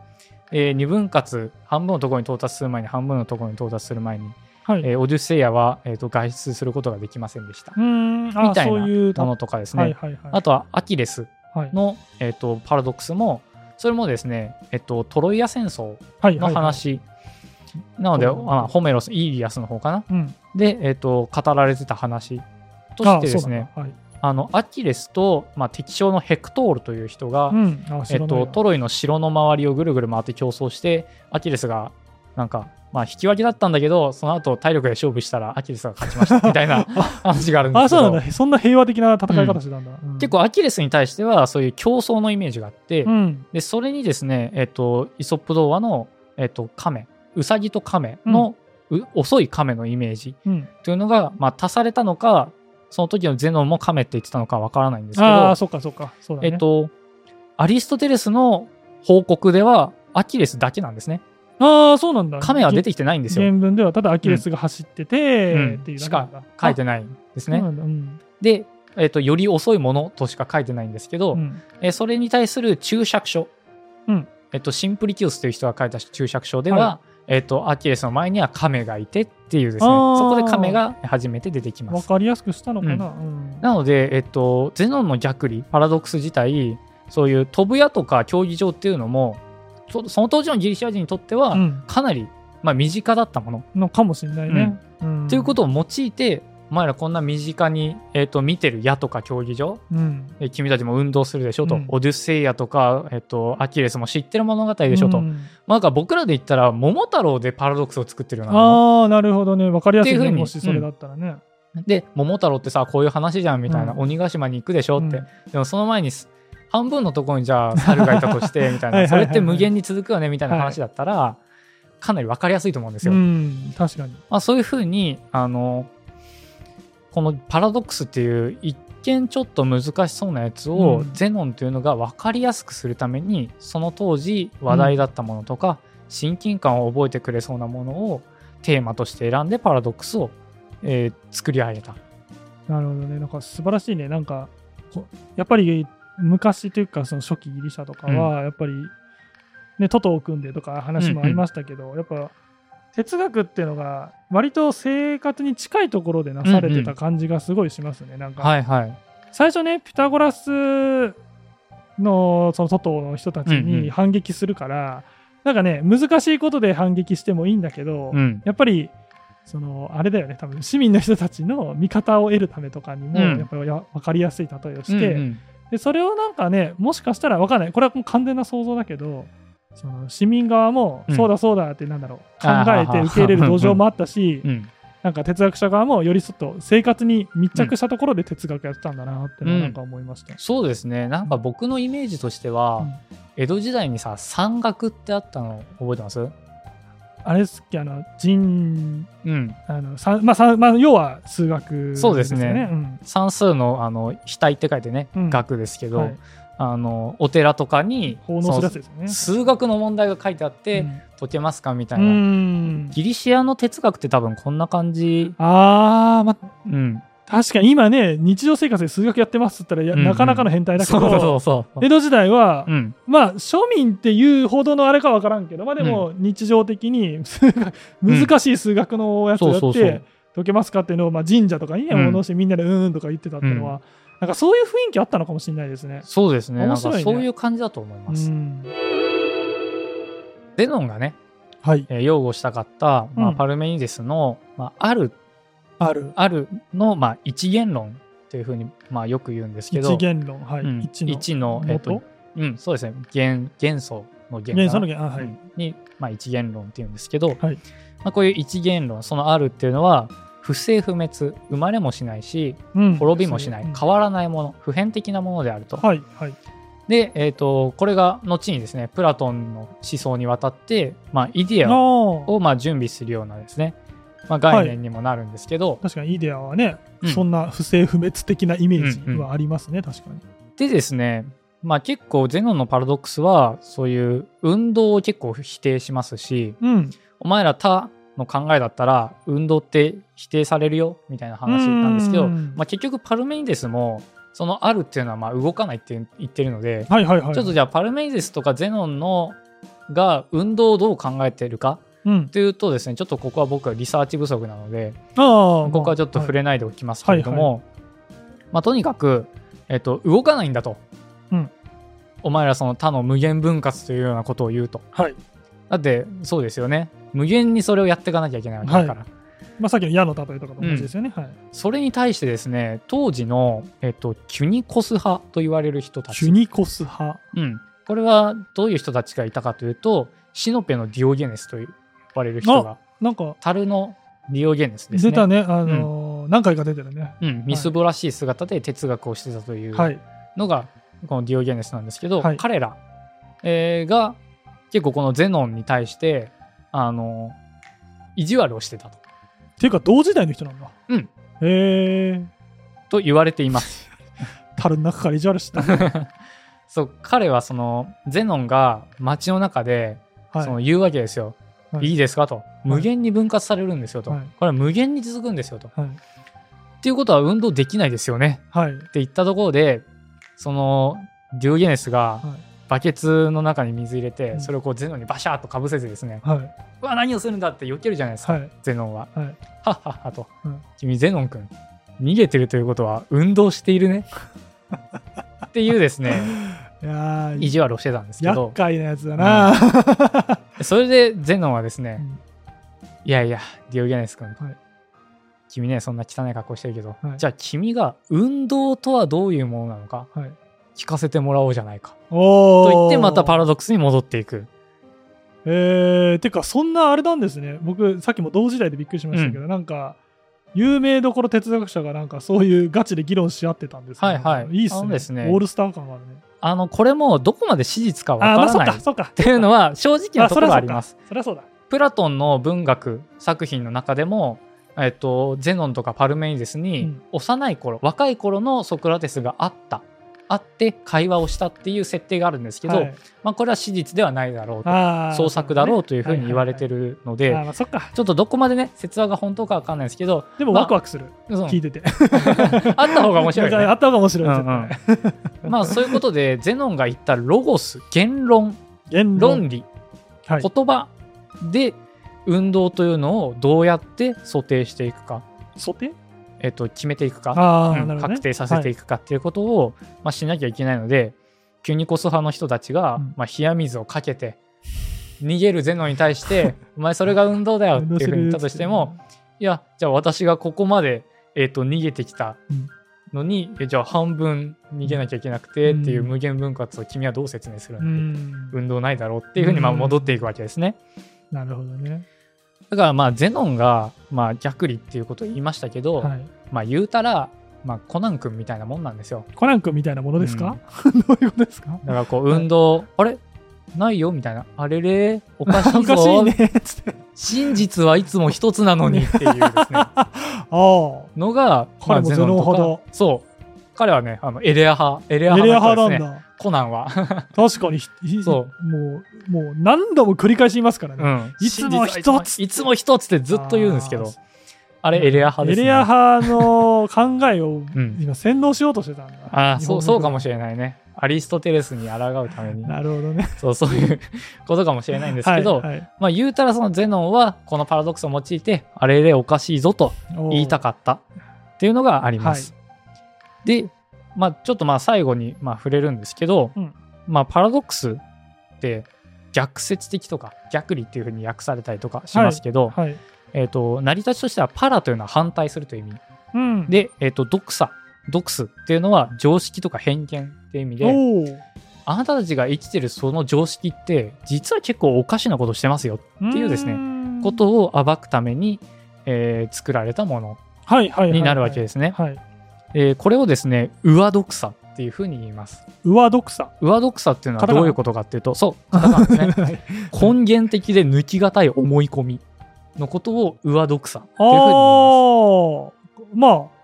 えー、二分割半分のところに到達する前に半分のところに到達する前にはい、えー、オデュッセイヤは、えーと、外出することができませんでした。みたいなものとかですね。はいはいはい、あとはアキレスの、はい、えーと、パラドックスもそれもですね、えーと、トロイア戦争の話、はいはい。はい、なので、まあ、ホメロスイーリアスの方かな、うん、で、えーと、語られてた話としてですねあのアキレスと、まあ、敵将のヘクトールという人が、うん、えっと、トロイの城の周りをぐるぐる回って競争してアキレスがなんかまあ、引き分けだったんだけど、その後体力で勝負したら、アキレスが勝ちました みたいな話があるんですけど。あ、そうなんだ。そんな平和的な戦い方してたんだ。うん、結構、アキレスに対しては、そういう競争のイメージがあって、うん、でそれにですね、えっ、と、イソップ童話の、えっ、と、亀、ウサギと亀の、うん、遅い亀のイメージというのが、まあ、足されたのか、その時のゼノンも亀って言ってたのかわからないんですけど、ああ、そっかそっか。そうだね、えっ、と、アリストテレスの報告では、アキレスだけなんですね。ああ、そうなんだ。亀は出てきてないんですよ。原文ではただアキレスが走ってて、うん。っていうしか書いてないんですね。うん、で、えーと、より遅いものとしか書いてないんですけど、うん、えー、それに対する注釈書、うん。えーと、シンプリキュースという人が書いた注釈書では、はい、えーと、アキレスの前には亀がいてっていうですね。そこで亀が初めて出てきます。わかりやすくしたのかな。うん、なので、えー、とゼノンの逆理パラドックス自体そういう飛ぶ矢とか競技場っていうのもその当時のギリシャ人にとってはかなり、まあ、身近だったもの。のかもしれないね。と、うん、いうことを用いてお前らこんな身近に、えーと、見てる矢とか競技場、うん、え君たちも運動するでしょと、うん、オデュッセイヤとか、えーと、アキレスも知ってる物語でしょと、うん、まあ、なんか僕らで言ったら桃太郎でパラドックスを作ってるようなああなるほどね。分かりやすいね。もしそれだったらね。で桃太郎ってさこういう話じゃんみたいな、鬼ヶ島に行くでしょって、でもその前に半分のところにじゃあ猿がいたとしてみたいな。それって無限に続くよねみたいな話だったら、はい、かなり分かりやすいと思うんですよ。確かに、まあ、そういうふうにあのこのパラドックスっていう一見ちょっと難しそうなやつを、うん、ゼノンというのが分かりやすくするためにその当時話題だったものとか、うん、親近感を覚えてくれそうなものをテーマとして選んでパラドックスを、えー、作り上げた。なるほどね。なんか素晴らしいね。なんかやっぱり昔というかその初期ギリシャとかはやっぱり、ね、トトを組んでとか話もありましたけど、うんうん、やっぱ哲学っていうのが割と生活に近いところでなされてた感じがすごいしますね。うんうん、なんか、はいはい、最初ねピタゴラスのそのトトの人たちに反撃するから、うんうん、なんかね難しいことで反撃してもいいんだけど、うん、やっぱりそのあれだよね多分市民の人たちの味方を得るためとかにも、やっぱり分かりやすい例えをして、うんうん、でそれをなんかねもしかしたら分かんない。これはもう完全な想像だけどその市民側も、そうだそうだってなんだろう。考えて受け入れる土壌もあったし、なんか哲学者側もよりちょっと生活に密着したところで哲学やってたんだなってなんか思いました、うん、そうですね。なんか僕のイメージとしては、うん、江戸時代にさ山岳ってあったの覚えてます？あれですっけあの人、うん、あのさまあまあ、要は数学、ね、そうですね、うん、算数のあの額って書いてね、うん、学ですけど、はい、あのお寺とかにね。数学の問題が書いてあって、解けますかみたいな。ギリシアの哲学って多分こんな感じ。ああまあうん確かに今ね日常生活で数学やってますって言ったら、うんうん、なかなかの変態だけどそうそうそう江戸時代は、うん、まあ庶民っていうほどのあれか分からんけどまあでも日常的に難しい数学のやつをやって解けますかっていうのを、まあ、神社とかにね、うん、してみんなでうーんとか言ってたっていうのは、うん、なんかそういう雰囲気あったのかもしれないですね。そうですね。面白いね。そういう感じだと思います、うん、ゼノンがね、はい。えー、擁護したかった、まあ、パルメニデスの、まあ、あるある。あるの、まあ、一元論っていうふうに、まあ、よく言うんですけど。一元論はい、うん、一のえっとうんそうですね。元元素の元元素の元あ、はい、に、まあ、一元論っていうんですけど、はい。まあ、こういう一元論そのあるっていうのは不正不滅生まれもしないし、うん、滅びもしない、うん、変わらないもの普遍的なものであると。はいはい、で、えーと、これが後にですねプラトンの思想にわたって、まあ、イデアをまあ準備するようなですねまあ、概念にもなるんですけど、はい、確かにイデアはね、うん、そんな不正不滅的なイメージはありますね、うんうん、確かに。でですね、まあ、結構ゼノンのパラドックスはそういう運動を結構否定しますし、うん、お前ら他の考えだったら運動って否定されるよみたいな話なんですけど、うんまあ、結局パルメニデスもそのあるっていうのはまあ動かないって言ってるので、はいはいはい。ちょっとじゃあパルメニデスとかゼノンのが運動をどう考えてるかうんっ。ていうとですねちょっとここは僕はリサーチ不足なので。ここはちょっと触れ。れないでおきますけれども、まあ、とにかく、えっと、動かないんだと、うんお前らその他の無限分割というようなことを言うとはい。だってそうですよね無限にそれをやっていかなきゃいけないわけだから、まあさっきの矢の例えとかと同じですよね。はい。それに対してですね当時の、えっと、キュニコス派と言われる人たちキュニコス派。うん、これはどういう人たちがいたかというとシノペのディオゲネスと呼ばれる人がなんか、樽のディオゲネスですね出たね。あのー何回か出てるね。うん、みすぼらしい姿で哲学をしてたというはい。のがこのディオゲネスなんですけど、はい彼ら、えーが結構このゼノンに対してあの意地悪をしてたとっていうか、同時代の人なんだ。うん。へえ。と言われています。樽の中から意地悪してた。そう彼はそのゼノンが街の中ではいその言うわけですよ。はいい、いですか？と。無限に分割されるんですよと。はいこれは無限に続くんですよと。はい。っていうことは運動できないですよねはい。って言ったところでそのデュオゲネスがはいバケツの中に水入れて、うんそれをこうゼノンにバシャーっとかぶせてですね、はい。うわ何をするんだって避けるじゃないですか、はい。ゼノンは。はい。はっはっはと、うん君ゼノン君逃げてるということは運動しているね っていうですね意地悪をしてたんですけど。厄介なやつだな。それでゼノンはですね、うん。いやいやディオゲネス君、はい。君ねそんな汚い格好してるけど、はい。じゃあ君が運動とはどういうものなのかはい。聞かせてもらおうじゃないか。と言ってまたパラドックスに戻っていく。えー、てか、そんなあれなんですね。僕、さっきも同時代でびっくりしましたけど、なんか、有名どころ哲学者がなんかそういうガチで議論し合ってたんですねはいはい。いいっすね。ね。オールスター感があるね。あのこれもどこまで史実かわからないっ。ていうのは正直なところがありますそりゃそうだ。プラトンの文学作品の中でも、えっと、ゼノンとかパルメニデスに、うん幼い頃若い頃のソクラテスがあったあって会話をしたっていう設定があるんですけど、はい。まあ、これは史実ではないだろうと創作だろうというふうに言われてるるので。ちょっとどこまでね説話が本当かわかんないですけどでもワクワクする。うん。聞いてて。あった方が面白いよね。あった方が面白い。うん絶対 まあそういうことでゼノンが言ったロゴス言論。言論。理。はい。言葉で運動というのをどうやって想定していくか、ソテえっと決めていくか、うんね。確定させていく。くかっていうことを、まあ、しなきゃいけないのでキュニコス派の人たちが、うんまあ、冷や水をかけて逃げるゼノンに対して「お前それが運動だよ」っていうふうに言ったとしても いやじゃあ私がここまで、えっと逃げてきたのに、えじゃあ半分逃げなきゃいけなくてっていううん無限分割を君はどう説明するうんだ、ん。運動ないだろうっていうふうにまあうん戻っていくわけですね。なるほどね。だからまあゼノンがまあ逆理っていうことを言いましたけど、はい。まあ言うたら、まあ、コナン君みたいなもんなんですよ。コナン君みたいなものですか、どういうことですか？だからこう運動、あれ？ないよ？みたいな。あれれ？おかしいぞ。おかしいね。つって。真実はいつも一つなのにっていうですね、ああ。のが、彼もゼノンとかほどそう。彼はね、あのエレア派、エレア派派なんね。だ。コナンは。確かにそもう、もう何度も繰り返し言いますからね。うん。いつも一ついつも一つってずっと言うんですけど、あれエレア派ですね。エレア派の考えをうん今洗脳しようとしてたんだ。ああ、そう、そうかもしれれないね。アリストテレスに抗うために。なるほどね。そう、そういうことかもしれないんですけど、はいはいまあ言うたらそのゼノンはこのパラドックスを用いて、あれれおかしいぞと言いたかったっていうのがあります。で、まあちょっとまあ最後にまあ触れるんですけど、うんまあパラドックスって逆説的とか逆理っていうふうに訳されたりとかしますけど、はい。えっ、と、成り立ちとしてはパラというのは反対するという意味。うん。で、えっ、と、ドクサ、ドクスっていうのは常識とか偏見っていう意味で、あなたたちが生きてるその常識って実は結構おかしなことしてますよっていうですねねことを暴くために、えー作られたものになるわけですね。これをですね、上ドクサっていうふうに言います。上読さ。上ドクサっていうのはどういうことかっていうと、そう、カタカナですね。根源的で抜き難い思い込みのことを上ドクサっていうふうに言います。ああ、まあ、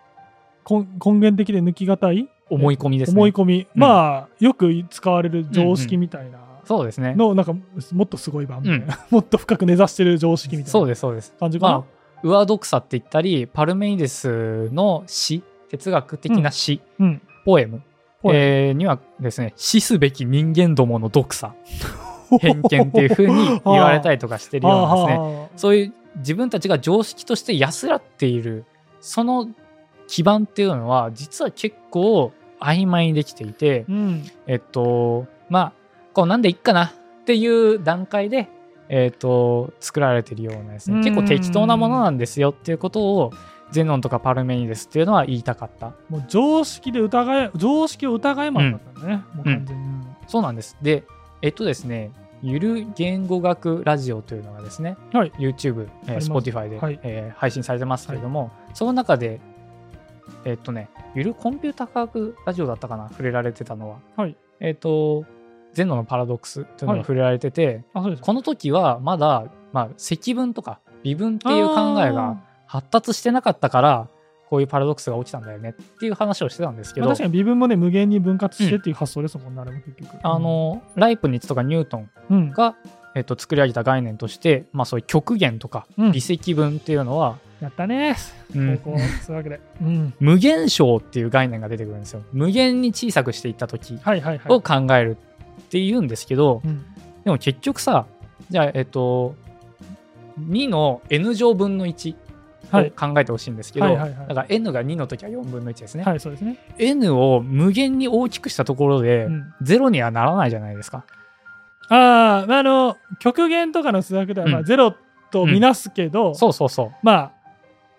根根源的で抜きがたい？思い込みですね。思い込み、まあよく使われる常識みたいな。そうですね。のなんかもっとすごい版みたいな、もっと深く根ざしてる常識みたいなそうです、そうです。感じかな、まあ、上読さって言ったり、パルメイデスの詩、哲学的な詩、うん。ポエム、えーにはですね、死すべき人間どもの読さ、偏見っていう風に言われたりとかしてるようなですね、ねそういう自分たちが常識として安らっている、その基盤っていうのは、実は結構曖昧にできていて、うん。えっと、まあ、こうなんでいっかなっていう段階で、えっと、作られてるようなですね、うん。結構適当なものなんですよっていうことを、ゼノンとかパルメニデスっていうのは言いたかった。もう常識で疑い常識を疑いまんだったね、もう完全に、そうなんです。で、えっとですね、ゆる言語学ラジオというのがですね、はい。YouTube、えー Spotify で、はい。えー配信されてますけれども、その中で、えっとね、ゆるコンピュータ科学ラジオだったかな、触れられてたのは。はい。えっと、ゼノのパラドックスというのが触れられてて、あそうです。この時はまだ、まあ、積分とか微分っていう考えが発達してなかったから、こういうパラドックスが起きたんだよねっていう話をしてたんですけど、まあ確かに微分もね無限に分割してっていう発想ですもんね、あれも結局あ、の、ライプニッツとかニュートンうん。が、えっと、作り上げた概念として、まあ、そういう極限とかうん。微積分っていうのは、やったねで、うん、無限小っていう概念が出てくるんですよ。無限に小さくしていった時を考えるっていうんですけど、うん。でも結局さ、じゃあ、えっと、2の n 乗分の1をはい考えてほしいんですけど、はいはいはいだから n が2の時は4分の1ですね。はいそうですね、n を無限に大きくしたところで、うん0にはならないじゃないですか。あああの極限とかの数学ではまあうんゼロとみなすけど、そうそうそう。まあ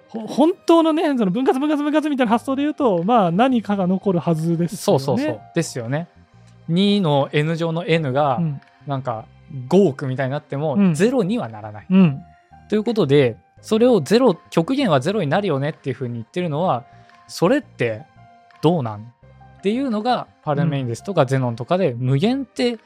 ほ本当のねその分割分割分割みたいな発想で言うとまあ何かが残るはずですよねそうそうそう。ですよね。2の n 乗の n がうんなんか5億みたいになってもうん0にはならない。うんということでそれを0極限は0になるよねっていうふうに言ってるのはそれってどうなんっていうのがパルメインデスとかゼノンとかで、無限って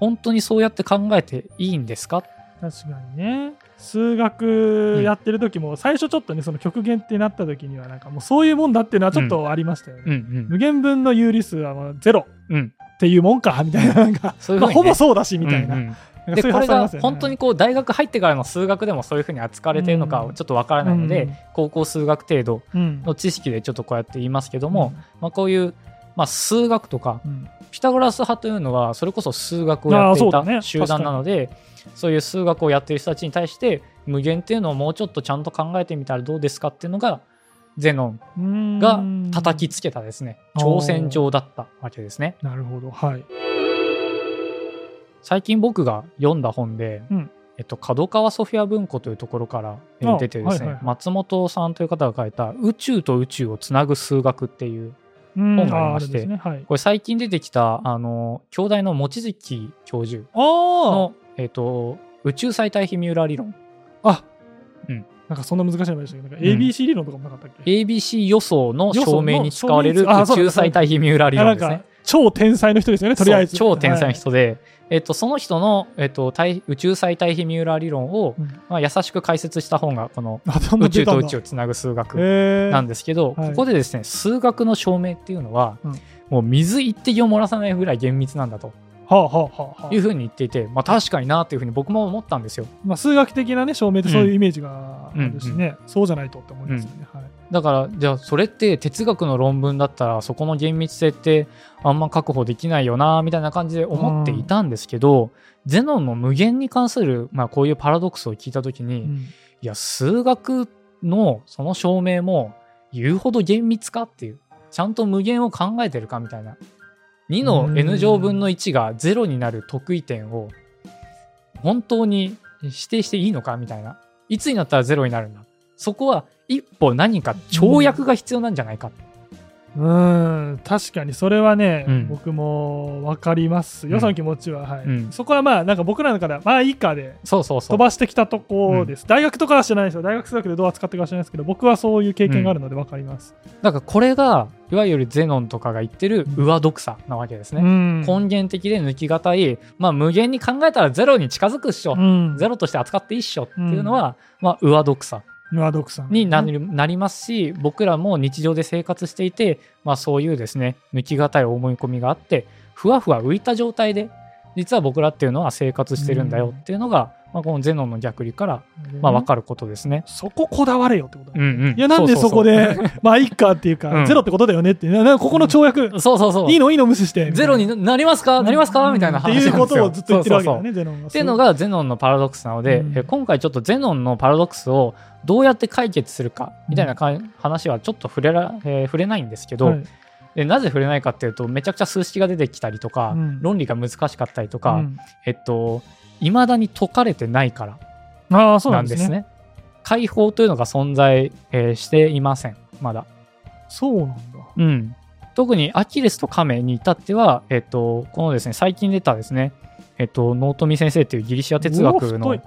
本当にそうやって考えていいんですか？確かにね数学やってる時も最初ちょっとねその極限ってなった時にはなんかもうそういうもんだっていうのはちょっとありましたよね、うん無限分の有理数はもうゼロうんうんっていうもんかみたいななんかね。まあほぼそうだしみたいな,、うんうんでこれが本当にこう大学入ってからの数学でもそういうふうに扱われているのかうん。ちょっとわからないので、うん。高校数学程度うん。の知識でちょっとこうやって言いますけども、まあ、こういう、まあ、数学とかうん。ピタゴラス派というのはそれこそ数学をやっていた集団なのでそういう数学をやっている人たちに対して無限っていうのをもうちょっとちゃんと考えてみたらどうですかっていうのがゼノンが叩きつけたですね。うん挑戦状だったわけですね。なるほど。はい最近僕が読んだ本で、うん。えっと、角川ソフィア文庫というところから出てですね、はいはいはい。松本さんという方が書いた「宇宙と宇宙をつなぐ数学」っていううん本がありましてね。はい、これ最近出てきたあの兄弟の望月教授あの、えっと宇宙最大比ミューラー理論。ああうん。なんかそんな難しいのでしたけ？どなんかうん ABC 理論とかもなかったっけ、ABC 予想の証明に使われる宇宙最大比ミューラー理論ですね。超天才の人ですよねとりあえず。超天才のはい。人で、えっと、その人の、えっと、対宇宙最大比ミューラー理論を、うん。まあ、優しく解説した本がこの宇宙と宇宙をつなぐ数学なんですけど、はい。ここでですね数学の証明っていうのは、うん。もう水一滴を漏らさないぐらい厳密なんだというふうに言っていて、まあ、確かになっていうふうに僕も思ったんですよ。まあ、数学的なね証明ってそういうイメージがあるしうんね、そうじゃないとって思いますよね、はい。だからじゃあそれって哲学の論文だったらそこの厳密性ってあんま確保できないよなみたいな感じで思っていたんですけど、ゼノンの無限に関する、まあ、こういうパラドックスを聞いた時に、いうん。や数学のその証明も言うほど厳密かっていうちゃんと無限を考えてるかみたいな2の n 乗分の1が0になる得意点を本当に指定していいのかみたいな。いつになったら0になるんだ。そこは一歩何か跳躍が必要なんじゃないか、うーん確かにそれはね、うん。僕も分かります。よ、うん。その気持ちは、はい。うん。そこはまあなんか僕らの中ではまあいいかでそうそうそう。飛ばしてきたとこです、大学とかは知らないですよ。大学数学でどう扱ってるかは知らないですけど僕はそういう経験があるので分かります、だからこれがいわゆるゼノンとかが言ってる上読さなわけですね、うん。根源的で抜きがたい、まあ、無限に考えたらゼロに近づくっしょ、うん。ゼロとして扱っていいっしょっていうのは、まあ、上読さノアドクさん。になるなりますし僕らも日常で生活していて、まあ、そういうですね抜きがたい思い込みがあってふわふわ浮いた状態で実は僕らっていうのは生活してるんだよっていうのが、まあ、このゼノンの逆理から、まあ、分かることですね。そここだわれよってことだ、うんうん、いやなんでそこでまあいいかっていうか、うん。ゼロってことだよねって。ななここの跳躍、そうそうそう。いいのいいの無視して。ゼロになりますか？なりますか？みたいな話なんですよ。っていうことをずっと言ってるわけだねゼノンがっていうのがゼノンのパラドックスなので、うん。え今回ちょっとゼノンのパラドックスをどうやって解決するかみたいなか話はちょっと触れら、えー触れないんですけど、はい。でなぜ触れないかっていうとめちゃくちゃ数式が出てきたりとか、うん。論理が難しかったりとか、うん。えっといまだに解かれてないからああそうななんんですすね。解放というのが存在、えーしていませんまだ。そうなんだ。うん、特にアキレスとカメに至っては、えっと、このですね最近出たですね、えっと、納富先生っていうギリシア哲学のうわ太い、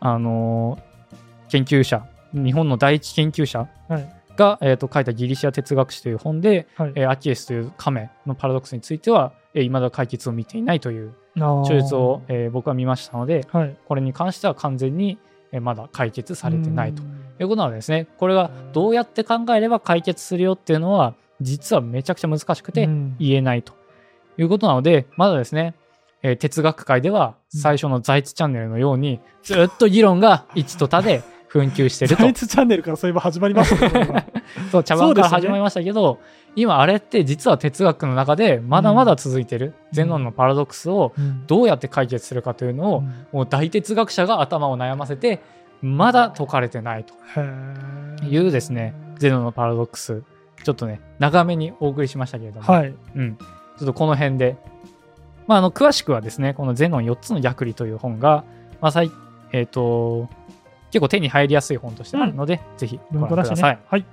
あのー研究者日本の第一研究者はい。が、えっと書いたギリシア哲学史という本で、はい。えーアキレスというカメのパラドックスについては、えー、未だ解決を見ていないという著著述を、えー僕は見ましたのではい。これに関しては完全に、えーまだ解決されてないと。うん。いうことなのでですね。これがどうやって考えれば解決するよっていうのは実はめちゃくちゃ難しくてうん。言えないと。いうことなのでまだですね、えー哲学界では最初の財津チャンネルのようにずっと議論が一と他で紛糾してると。ザイツチャンネルからそういえば始まりました そう茶番から始まりましたけど、今あれって実は哲学の中でまだまだ続いてる、ゼノンのパラドックスをうん。どうやって解決するかというのを、もう大哲学者が頭を悩ませてまだ解かれてないというですねゼノンのパラドックス。ちょっとね長めにお送りしましたけれども、はい。うん、ちょっとこの辺で、まあ、あの詳しくはですねこの「ゼノン4つの逆理」という本が、まあえー、と結構手に入りやすい本としてあるので、ぜひご覧ください。ね。はい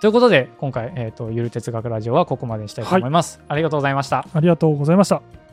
ということで今回、えーと「ゆる哲学ラジオ」はここまでにしたいと思います。ありがとうございました。ありがとうございました